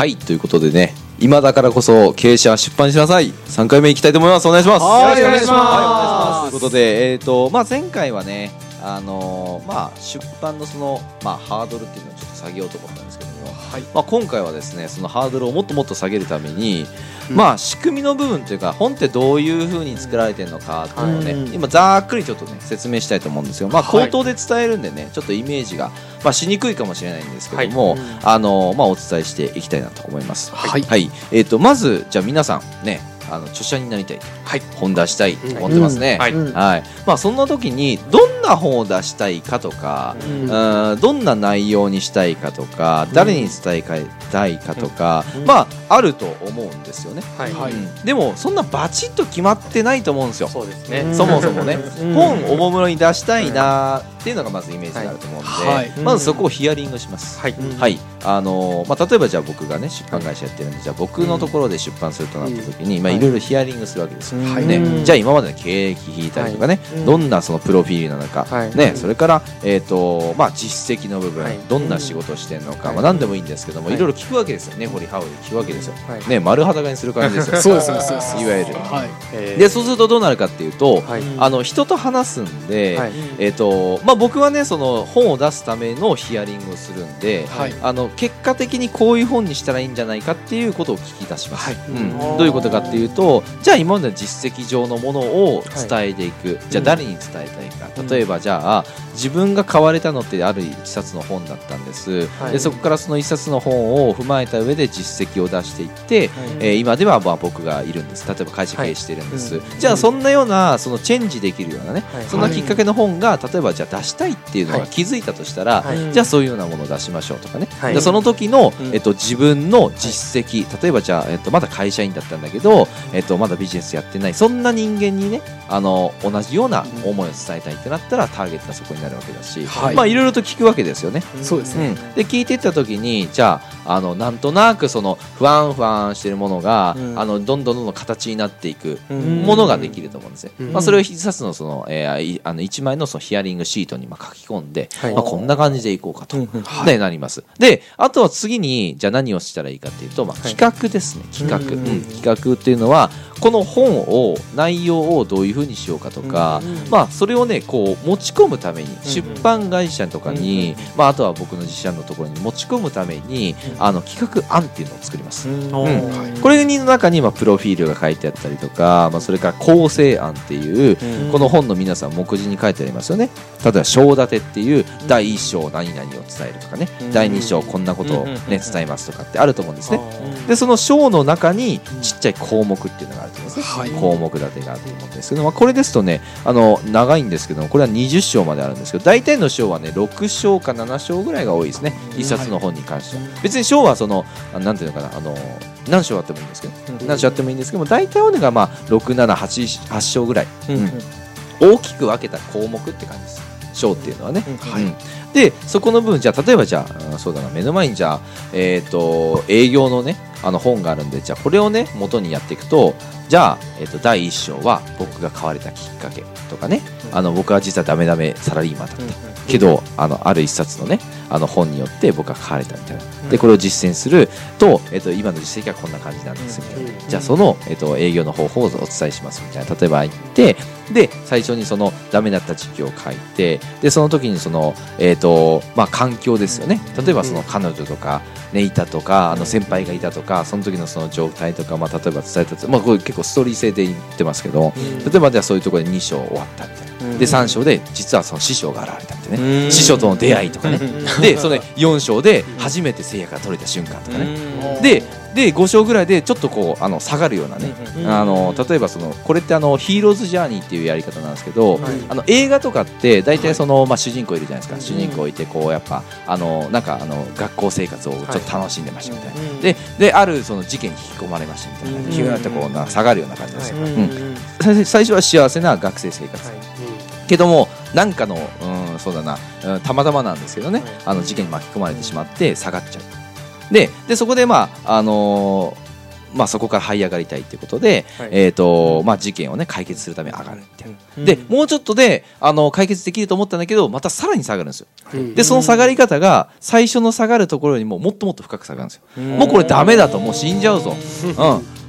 はいということでね今だからこそ経営者出版しなさい。3回目いきたいと思います。お願いします。はい。お願いしますはいお願いします。ということでえっ、とまあ前回はねあのーまあ出版のそのまあハードルっていうのをちょっと下げようと思ったはい。まあ今回はですねそのハードルをもっともっと下げるために、うん。まあ仕組みの部分というか本ってどういうふうに作られてるのかっていうのをね、はい。今ざっくりちょっとね説明したいと思うんですよ。まあはい。口頭で伝えるんでねちょっとイメージがまあしにくいかもしれないんですけども、はい。うんあのまあお伝えしていきたいなと思います。はい。はい、えっ、とまずじゃあ皆さんねあの著者になりたい、はい。本出したいと思ってますね。はいうん。はい、まあそんな時にどんな本を出したいかとか、うん。うん。どんな内容にしたいかとか、誰に伝えたいかとか、うん。まああると思うんですよね。はい。でもそんなバチッと決まってないと思うんですよ。そうですね。うん。そもそもね、うん。本おもむろに出したいなっていうのがまずイメージがあると思うんで、はい。まずそこをヒアリングします。はい。うんはい、あのーまあ、例えばじゃあ僕がね出版会社やってるんでじゃあ僕のところで出版するとなった時に、まあ、はい。いろいろヒアリングするわけですよ、はいね。うんじゃあ今までの経歴聞いたりとかね、はい。どんなそのプロフィールなのか、はい。ね、それから、えーとまあ、実績の部分、はい。どんな仕事をしてるのか、はいまあ、何でもいいんですけども、はい。い、ろいろ聞くわけですよ。ね掘り葉掘り聞くわけですよ、はい。ね、丸裸にする感じですよ。そうですねそうですいわゆる。でそうするとどうなるかっていうと、あの人と話すんで、はい。えーとまあ、僕はねその本を出すためのヒアリングをするんで、はい。あの結果的にこういう本にしたらいいんじゃないかっていうことを聞き出します、はい。うん。うん。どういうことかっていうとじゃあ今までの実績上のものを伝えていく、じゃあ誰に伝えたいか、うん。例えばじゃあ自分が買われたのってある一冊の本だったんです、はい。でそこからその一冊の本を踏まえた上で実績を出していって、はい。えー今ではまあ僕がいるんです。例えば会社経営してるんです、はいじゃあそんなようなそのチェンジできるようなね、はい。そんなきっかけの本が例えばじゃあ出したいっていうのが気づいたとしたら、はい。じゃあそういうようなものを出しましょうとかね、はいでその時の、うん。えっと、自分の実績、例えばじゃあ、えっと、まだ会社員だったんだけど、えっと、まだビジネスやってないそんな人間にねあの同じような思いを伝えたいってなったらターゲットがそこになるわけだし、はい。まあいろいろと聞くわけですよね。そうですね。うん、で聞いていった時にじゃああのなんとなくその不安不安してるものが、うん。あのどんどんどんどん形になっていくうん。ものができると思うんですね、うん。まあ、それを一冊のその、えーいあの1枚のそのヒアリングシートにまあ書き込んで、はい。まあ、こんな感じでいこうかと、うんうん。でなります。であとは次にじゃあ何をしたらいいかっていうと、まあ、はい。企画ですね企画、うん。うん企画っていうのはこの本を内容をどういうふうにしようかとか、うんまあ、それをねこう持ち込むために出版会社とかに、うんまあ、あとは僕の自社のところに持ち込むために、うん。あの企画案っていうのを作ります。うん。うん。これの中にまあプロフィールが書いてあったりとか、まあ、それから構成案っていう、うん。この本の皆さん目次に書いてありますよね。例えば章立てっていう第一章何々を伝えるとかね、うん。第二章こんなことを、ねうん伝えますとかってあると思うんですね。ねでその章の中にちっちゃい項目っていうのがあると思うんですね、はい。項目立てがと思うんですけど、まあ、これですとねあの長いんですけどもこれは20章まであるんですけど大体の章はね6章か7章ぐらいが多いですね。一冊の本に関しては、別に章はそのあなんていうのかなあの何章あってもいいんですけど何章あってもいいんですけども大体はねがまあ678章ぐらい、うん大きく分けた項目って感じです。章っていうのはね、はいうん。でそこの部分じゃあ例えばじゃああそうだな目の前にじゃあえっ、と営業のねあの本があるんでじゃあこれをね元にやっていくとじゃあ、えー、と第一章は僕が買われたきっかけとかね、あの僕は実はダメダメサラリーマンだった、けどあのある一冊のねあの本によって僕が買われたみたいな。でこれを実践すると,、えっと今の実績はこんな感じなんですみたいな、じゃあその、えっと営業の方法をお伝えしますみたいな。例えば言ってで最初にそのダメだった時期を書いてでその時にその、えっとまあ、環境ですよね。例えばその彼女とか、ね、いたとかあの先輩がいたとかその時のその状態とか、まあ、例えば伝えた、まあ、これ結構ストーリー性で言ってますけど例えばじゃあそういうところで2章終わったみたいな。で3章で実はその師匠が現れたみたいなね師匠との出会いとかね。でその4章で初めて聖夜が取れた瞬間とかね。でで5章ぐらいでちょっとこうあの下がるようなね。あの例えばそのこれってあのヒーローズジャーニーっていうやり方なんですけど、はい。あの映画とかって大体その、まあ、主人公いるじゃないですか、主人公いてこうやっぱあのなんかあの学校生活をちょっと楽しんでましたみたいな、でであるその事件に引き込まれましたみたいな。うんヒューってこうな下がるような感じですよ、はい。う最初は幸せな学生生活、けどもなんかの、うん、そうだな、うん、たまたまなんですけどね、はい。あの事件に巻き込まれてしまって下がっちゃう。ででそこでまああのーまあ、そこから這い上がりたいっていうことで、はい。えーとまあ、事件を、ね、解決するために上がるみたいな、うん。でもうちょっとであの解決できると思ったんだけどまたさらに下がるんですよ。うん。でその下がり方が最初の下がるところよりももっともっと深く下がるんですよ。もうこれダメだともう死んじゃうぞ、うん、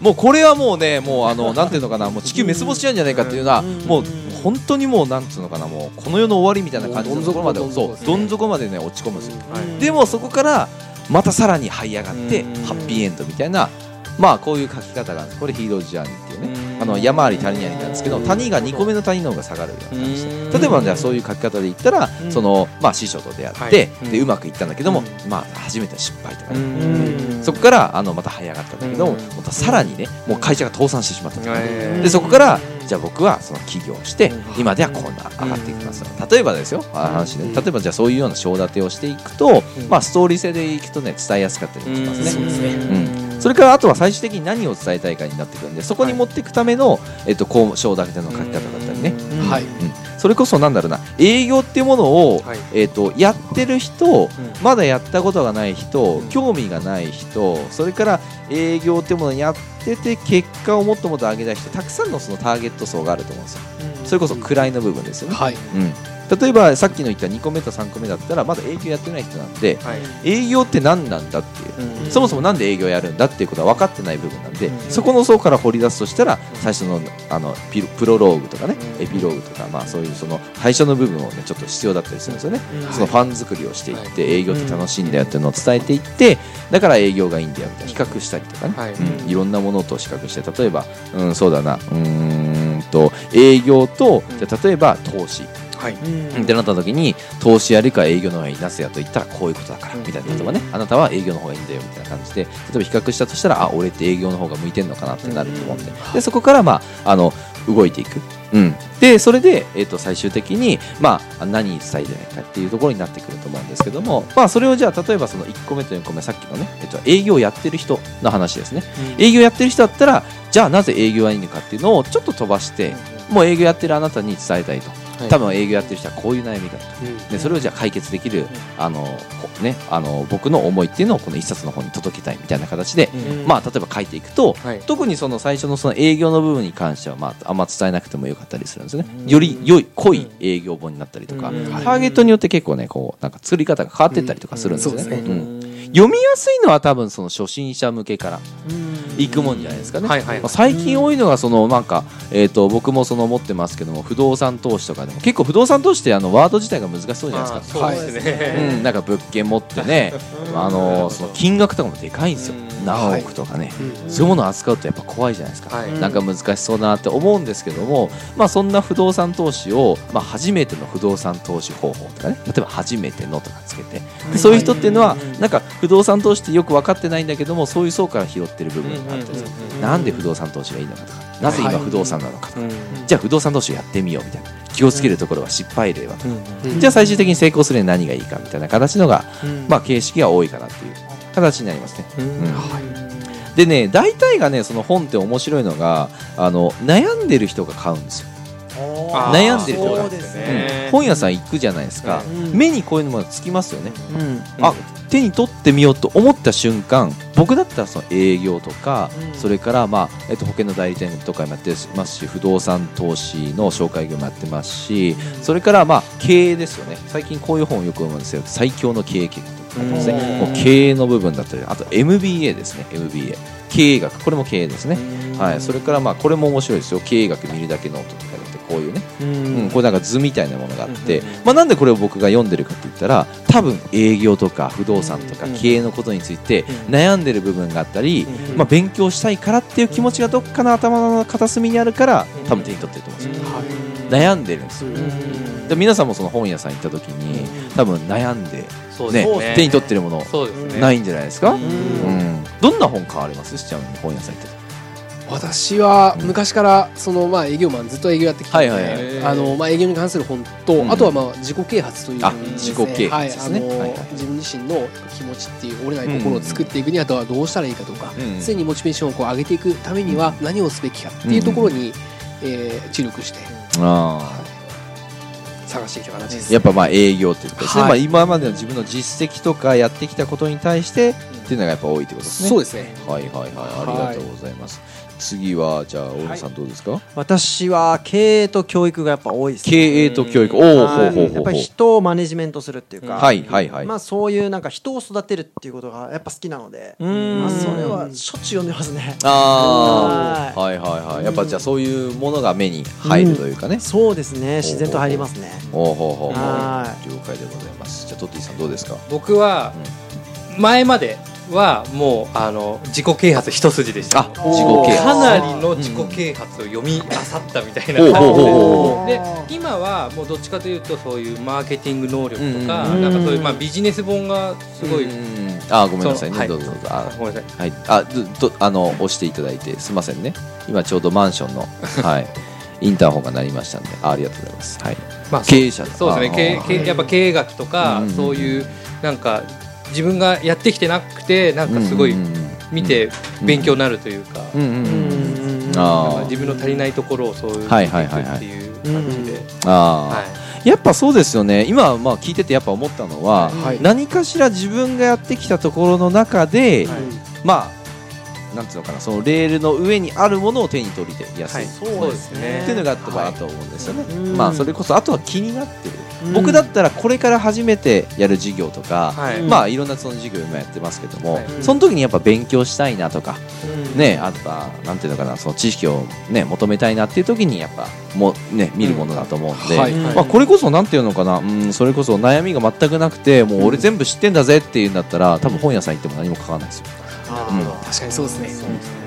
もうこれはもうねもうあのなんていうのかなもう地球滅亡しちゃうんじゃないかっていうのはもう本当にもうなんていうのかなもうこの世の終わりみたいな感じのところまでどん底そうどん底でどん底までね落ち込むんですよ。はい。でもそこからまたさらに這い上がってうん。ハッピーエンドみたいなまあこういう書き方があるんです。これヒーロージャーニーっていうねあの山あり谷ありなんですけど谷が2個目の谷の方が下がるような感じうん。で例えばじゃあそういう書き方で言ったらうん。そのまあ師匠と出会ってはい。でうまくいったんだけどもうまあ初めての失敗とかうねん。そこからあのまた這い上がったんだけどもうん。またさらにねもう会社が倒産してしまったとはいでそこからじゃあ僕はその起業してうん。今ではこんな上がっていきます例えばですよあ話ね。例えばじゃあそういうような章立てをしていくとうん。まあストーリー性でいくとね伝えやすかったりもしますね。それからあとは最終的に何を伝えたいかになってくるんでそこに持っていくための、えっと、こう章立ての書き方だったりね、うん。はい。うん。それこそなんだろうな。営業っていうものを、はい。えっとやってる人まだやったことがない人うん。興味がない人それから営業っていうものをやってて結果をもっともっと上げたい人たくさんのそのターゲット層があると思うんですよ。それこそ位の部分ですよね、はい。うん、例えばさっきの言った2個目と3個目だったらまだ営業やってない人なんではい。営業って何なんだっていううん。そもそもなんで営業やるんだっていうことは分かってない部分なんで、うん。そこの層から掘り出すとしたら最初のあのピロプロローグとかね、うん。エピローグとか、まあ、そういうその最初の部分をねちょっと必要だったりするんですよね、うん。そのファン作りをしていって、はい。営業って楽しいんだよっていうのを伝えていってだから営業がいいんだよみたいな。比較したりとかね、はい。うん、いろんなものと比較して例えば、うん、そうだな。うーんと営業とじゃあ例えば投資はい。ってなった時に投資やるか営業の方がいいなすやと言ったらこういうことだからうん。みたいな例えばねあなたは営業の方がいいんだよみたいな感じで例えば比較したとしたらあ俺って営業の方が向いてんのかなってなると思うんで。でそこからまああの動いていく、うん、でそれで、えー、と最終的に、まあ、何に伝えてないかっていうところになってくると思うんですけども、まあ、それをじゃあ例えばその1個目と4個目さっきのね、えー、と営業やってる人の話ですね。営業やってる人だったらじゃあなぜ営業はいいのかっていうのをちょっと飛ばしてもう営業やってるあなたに伝えたいとはい。多分営業やってる人はこういう悩みがあるとでそれをじゃあ解決できるあの、ほね、あの僕の思いっていうのをこの一冊の本に届けたいみたいな形で、まあ、例えば書いていくとはい。特にその最初のその営業の部分に関しては、まあ、あんま伝えなくてもよかったりするんですね。より良い濃い営業本になったりとか、うん。ターゲットによって結構ねこうなんか作り方が変わってったりとかするんですよね,、読みやすいのは多分その初心者向けから行くもんじゃないですかね、はいはい。まあ、最近多いのがそのなんか、えー、と僕もその持ってますけども不動産投資とかでも。結構不動産投資ってあのワード自体が難しそうじゃないですか。あーそうん、なんか物件持ってね、あのその金額とかもでかいんですよ、うん何億とかね、うんそういうものを扱うとやっぱ怖いじゃないですか、はい。なんか難しそうだなって思うんですけども、まあ、そんな不動産投資を、まあ、初めての不動産投資方法とかね例えば初めてのとかつけてでそういう人っていうのはなんか不動産投資ってよく分かってないんだけどもそういう層から拾ってる部分があったりするなんで不動産投資がいいのかとかなぜ今不動産なのかとか、じゃあ不動産投資をやってみようみたいな。気をつけるところは失敗例はとか、うんじゃあ最終的に成功するには何がいいかみたいな形のが、まあ、形式が多いかなっていう形になりますね。うん。でね大体がねその本って面白いのがあの悩んでる人が買うんですよ、悩んでる人が。そうですうん。本屋さん行くじゃないですか、うん。目にこういうのがつきますよね、うん。あ手に取ってみようと思った瞬間僕だったらその営業とか、うん。それから、まあえっと、保険の代理店とかもやってますし不動産投資の紹介業もやってますしそれから、まあ、経営ですよね。最近こういう本をよく読むんですけど最強の経営計画とかありますね。うんもう経営の部分だったりあと MBA ですね。MBA 経営学。これも経営ですね、はい、それからまあこれも面白いですよ。経営学見るだけノートとかだってこういうね、うん、これなんか図みたいなものがあって、まあ、なんでこれを僕が読んでるかって言ったら多分営業とか不動産とかうん経営のことについてうん。悩んでる部分があったり、うんまあ、勉強したいからっていう気持ちがどっかの頭の片隅にあるから多分手に取ってると思うんですよ、悩んでるんですよ。で皆さんもその本屋さん行った時に多分悩んで、ねそうですね。手に取ってるもの。そうですね。ないんじゃないですか、うん。うん。どんな本買われます？ちなみに本屋さん行った。時私は昔からそのまあ営業マンずっと営業やってきたので、はいはいはい。あのまあ営業に関する本と、うん。あとはまあ自己啓発というあですね自己啓発ですね。はいあの自分自身の気持ちっていう折れない心を作っていくにはどうどうしたらいいかとか、うん。常にモチベーションをこう上げていくためには何をすべきかっていうところに、えー注力して。あ探してきた形です。やっぱまあ営業っていうことですね、はいまあ、今までの自分の実績とかやってきたことに対してっていうのがやっぱ多いってことですね。そうですねはい。はいはいありがとうございます、次はじゃあ大野さんどうですか、私は経営と教育がやっぱ多いですね。経営と教育。おおほうはいほうほう。やっぱり人をマネジメントするっていうか、はいはいはい、まあそういうなんか人を育てるっていうことがやっぱ好きなので、ん。まあそれはしょっちゅう読んでますね。ああははいはいはい。やっぱじゃあそういうものが目に入るというかね、そうですね、自然と入りますね。おうほうほうほう。は了解でございます。じゃあトッティさんどうですか？僕は前まではもうあの自己啓発一筋でした。あ自己啓発。かなりの自己啓発を読み漁ったみたいな感じで。で今はもうどっちかというとそういうマーケティング能力とかうんなんかそういうまあビジネス本がすごい。うんあーごめんなさいね、どうぞどうぞ。あごめんなさい。はい、あどどあの押していただいて。すみませんね。今ちょうどマンションの はい。インターホンが鳴りましたんで。あありがとうございます。はい。まあ経営者そうですね。経やっぱ経営学とかうん。そういうなんか自分がやってきてなくてなんかすごい見て勉強になるというか自分の足りないところをそういうはいはいはいはい。ってい。う感じでやっぱそうですよね。今まあ聞いててやっぱ思ったのは、はい。何かしら自分がやってきたところの中で、はい。まあなんつうのかなそのレールの上にあるものを手に取りやすい、はい。そうですね。っていうのがあったかなと思うんですよね、うん。まあそれこそあとは気になってる、うん。僕だったらこれから初めてやる授業とか、まあいろんなその授業今やってますけども、はい。その時にやっぱ勉強したいなとか、うんねあとはなんていうのかなその知識をね求めたいなっていう時にやっぱもうね見るものだと思うんで、まあ、これこそなんていうのかなうんそれこそ悩みが全くなくてもう俺全部知ってんだぜっていうんだったら多分本屋さん行っても何も書かないですよ確かにそうですね。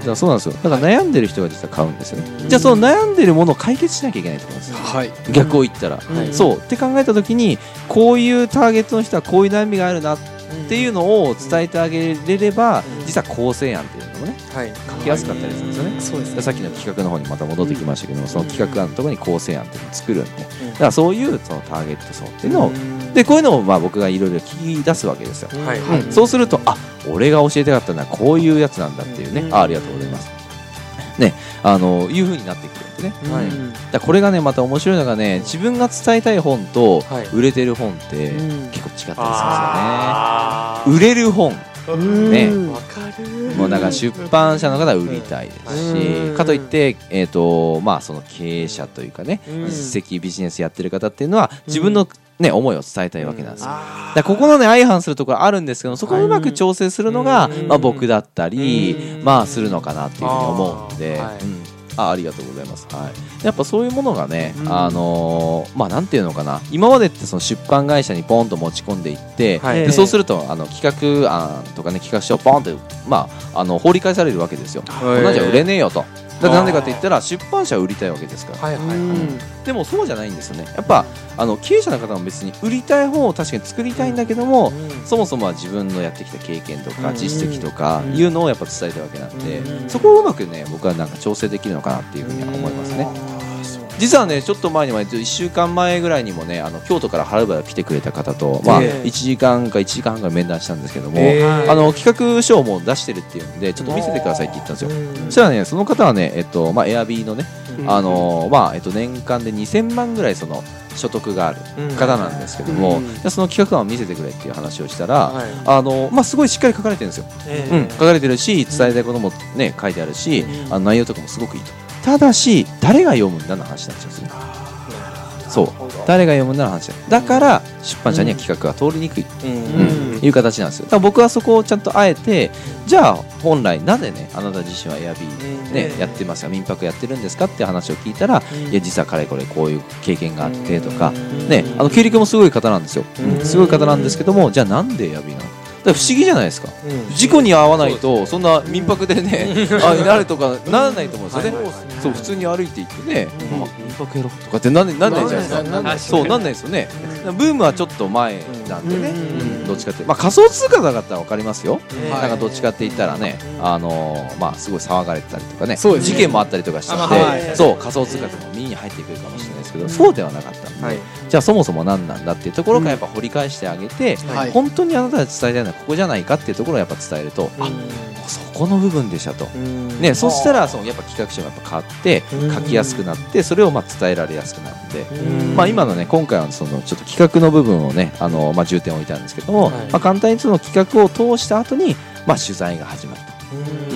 だからそうなんですよ。だから悩んでる人が実は買うんですよね、じゃあその悩んでるものを解決しなきゃいけないと思うんですよはい。逆を言ったら、はい。そう。って考えた時にこういうターゲットの人はこういう悩みがあるなっていうのを伝えてあげれれば、うん。実は構成案っていうのもねはい。書きやすかったりするんですよね、そうですでさっきの企画の方にまた戻ってきましたけども、その企画案のところに構成案っていうのを作るんで、だからそういうそのターゲット層っていうのを、でこういうのをまあ僕がいろいろ聞き出すわけですよ、はい。うん。そうするとあ俺が教えたかったのはこういうやつなんだっていうね、うん。あありがとうございます。ね。あのいう風になってくるんでね、はい。うん。だこれがねまた面白いのがね自分が伝えたい本とはい。売れてる本ってうん。結構違ったりするんですよね、あ売れる本。ねもうだから出版社の方は売りたいですし、うん。かといって、えーとまあ、その経営者というかね、うん。実績ビジネスやってる方っていうのは自分の、ね、思いを伝えたいわけなんですよ。あだここのね相反するところあるんですけどそこをうまく調整するのが、うん。まあ、僕だったり、うん。まあするのかなっていうふうに思うんで、あありがとうございます、はい、やっぱそういうものがね、うん。あのーまあなんていうのかな。今までってその出版会社にポンと持ち込んでいって、はい。でそうするとあの企画案とかね企画書をポンって、まあ、あの放り返されるわけですよ。こんなんじゃ売れねえよと。だってなんでかって言ったら出版社は売りたいわけですから。はいはいはい。でもそうじゃないんですよね。やっぱあの経営者の方も別に売りたい本を確かに作りたいんだけども、そもそもは自分のやってきた経験とかうん実績とかうんいうのをやっぱ伝えたわけなんで、うん。そこをうまくね僕はなんか調整できるのかなっていうふうには思いますね。実はねちょっと前にも1週間前ぐらいにもねあの京都からはるばる来てくれた方と、まあ、ええ。1時間か1時間半ぐらい面談したんですけども、えーあの企画書をもう出してるっていうんでちょっと見せてくださいって言ったんですよ。うん。そしたらねその方はねえっとまあエアビーのね、うん。あのまあえっと年間で2000万ぐらいその所得がある方なんですけども、うん。その企画案を見せてくれっていう話をしたら、はい。あのまあ、すごいしっかり書かれてるんですよ、え。うん、書かれてるし伝えたいことも、ね、書いてあるし、うん。あの内容とかもすごくいいとただし誰が読むんだの話になっちゃうんですよそう。誰が読むんだの話だだから出版社には企画が通りにくい、うん。うん。いう形なんですよ。だから僕はそこをちゃんとあえてじゃあ本来なぜねあなた自身はエアビーね、うん。やってますよ民泊やってるんですかって話を聞いたら、うん。いや実はかれこれこういう経験があってとか、うん。ね、あの経歴もすごい方なんですよ、うん。すごい方なんですけどもじゃあなんでエアビーなの？不思議じゃないですか。うん。事故に遭わないとそんな民泊でねあなるとかならないと思うんですよね、はい。そう普通に歩いていってね、うん。あ民泊やろとかってなんなんないじゃないですか。そうなんないですよね。ブームはちょっと前なんでね、どっちかってまあ仮想通貨だったら分かりますよ、はいなんかどっちかって言ったらね、あのーまあすごい騒がれてたりとかね。事件もあったりとかしたので、そう仮想通貨っても耳に入ってくるかもしれないですけど、そうではなかったんで、はいじゃあそもそも何なんだっていうところからやっぱ掘り返してあげて、はい。本当にあなたが伝えたいのはここじゃないかっていうところをやっぱ伝えると、あそこの部分でしたと。ね、そしたらそのやっぱ企画書もやっぱ変わってうん。書きやすくなってそれをまあ伝えられやすくなるんで、うん。まあ、今のね今回はそのちょっと企画の部分をねあの、まあ、重点を置いたんですけども、はい。まあ、簡単にその企画を通した後にまあ取材が始まる。と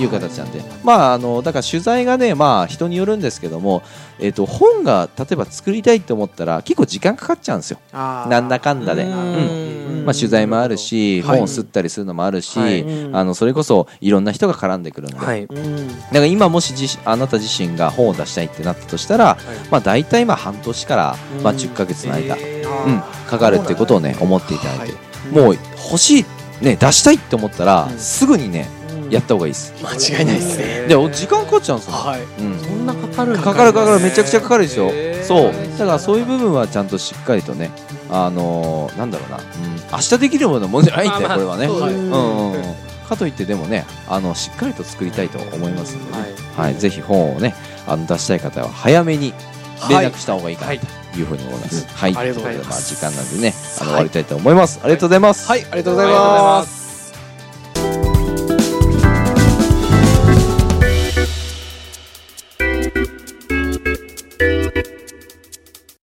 いう形なんで、まあ、あのだから取材がね、まあ、人によるんですけども、えー、と本が例えば作りたいって思ったら結構時間かかっちゃうんですよ。なんだかんだで。うん。うん。まあ、取材もあるし、はい。本を吸ったりするのもあるし、はい。あのそれこそいろんな人が絡んでくるんで、はい。だから今もし自あなた自身が本を出したいってなったとしたら、まあ、大体まあ半年からまあ10ヶ月の間、うんかかるっていうことをね思っていただいて、もう欲しい、ね、出したいって思ったら、すぐにねやった方がいいです。間違いないですね。で時間かかっちゃうんですよ、はい。うん、そんなかかるかかるかかる。めちゃくちゃかかるですよへー。そう。だからそういう部分はちゃんとしっかりとねあのーなんだろうな、うん、明日できるようなもんじゃないんだよこれはね、そううんかといってでもねあのしっかりと作りたいと思いますのでね、はい。ぜひ本をねあの出したい方は早めに連絡した方がいいかなとい。うふうに思います。はい、ありがとうございます。ということでまあ時間なんでねあの終わりたいと思います。ありがとうございます。はい。ありがとうございます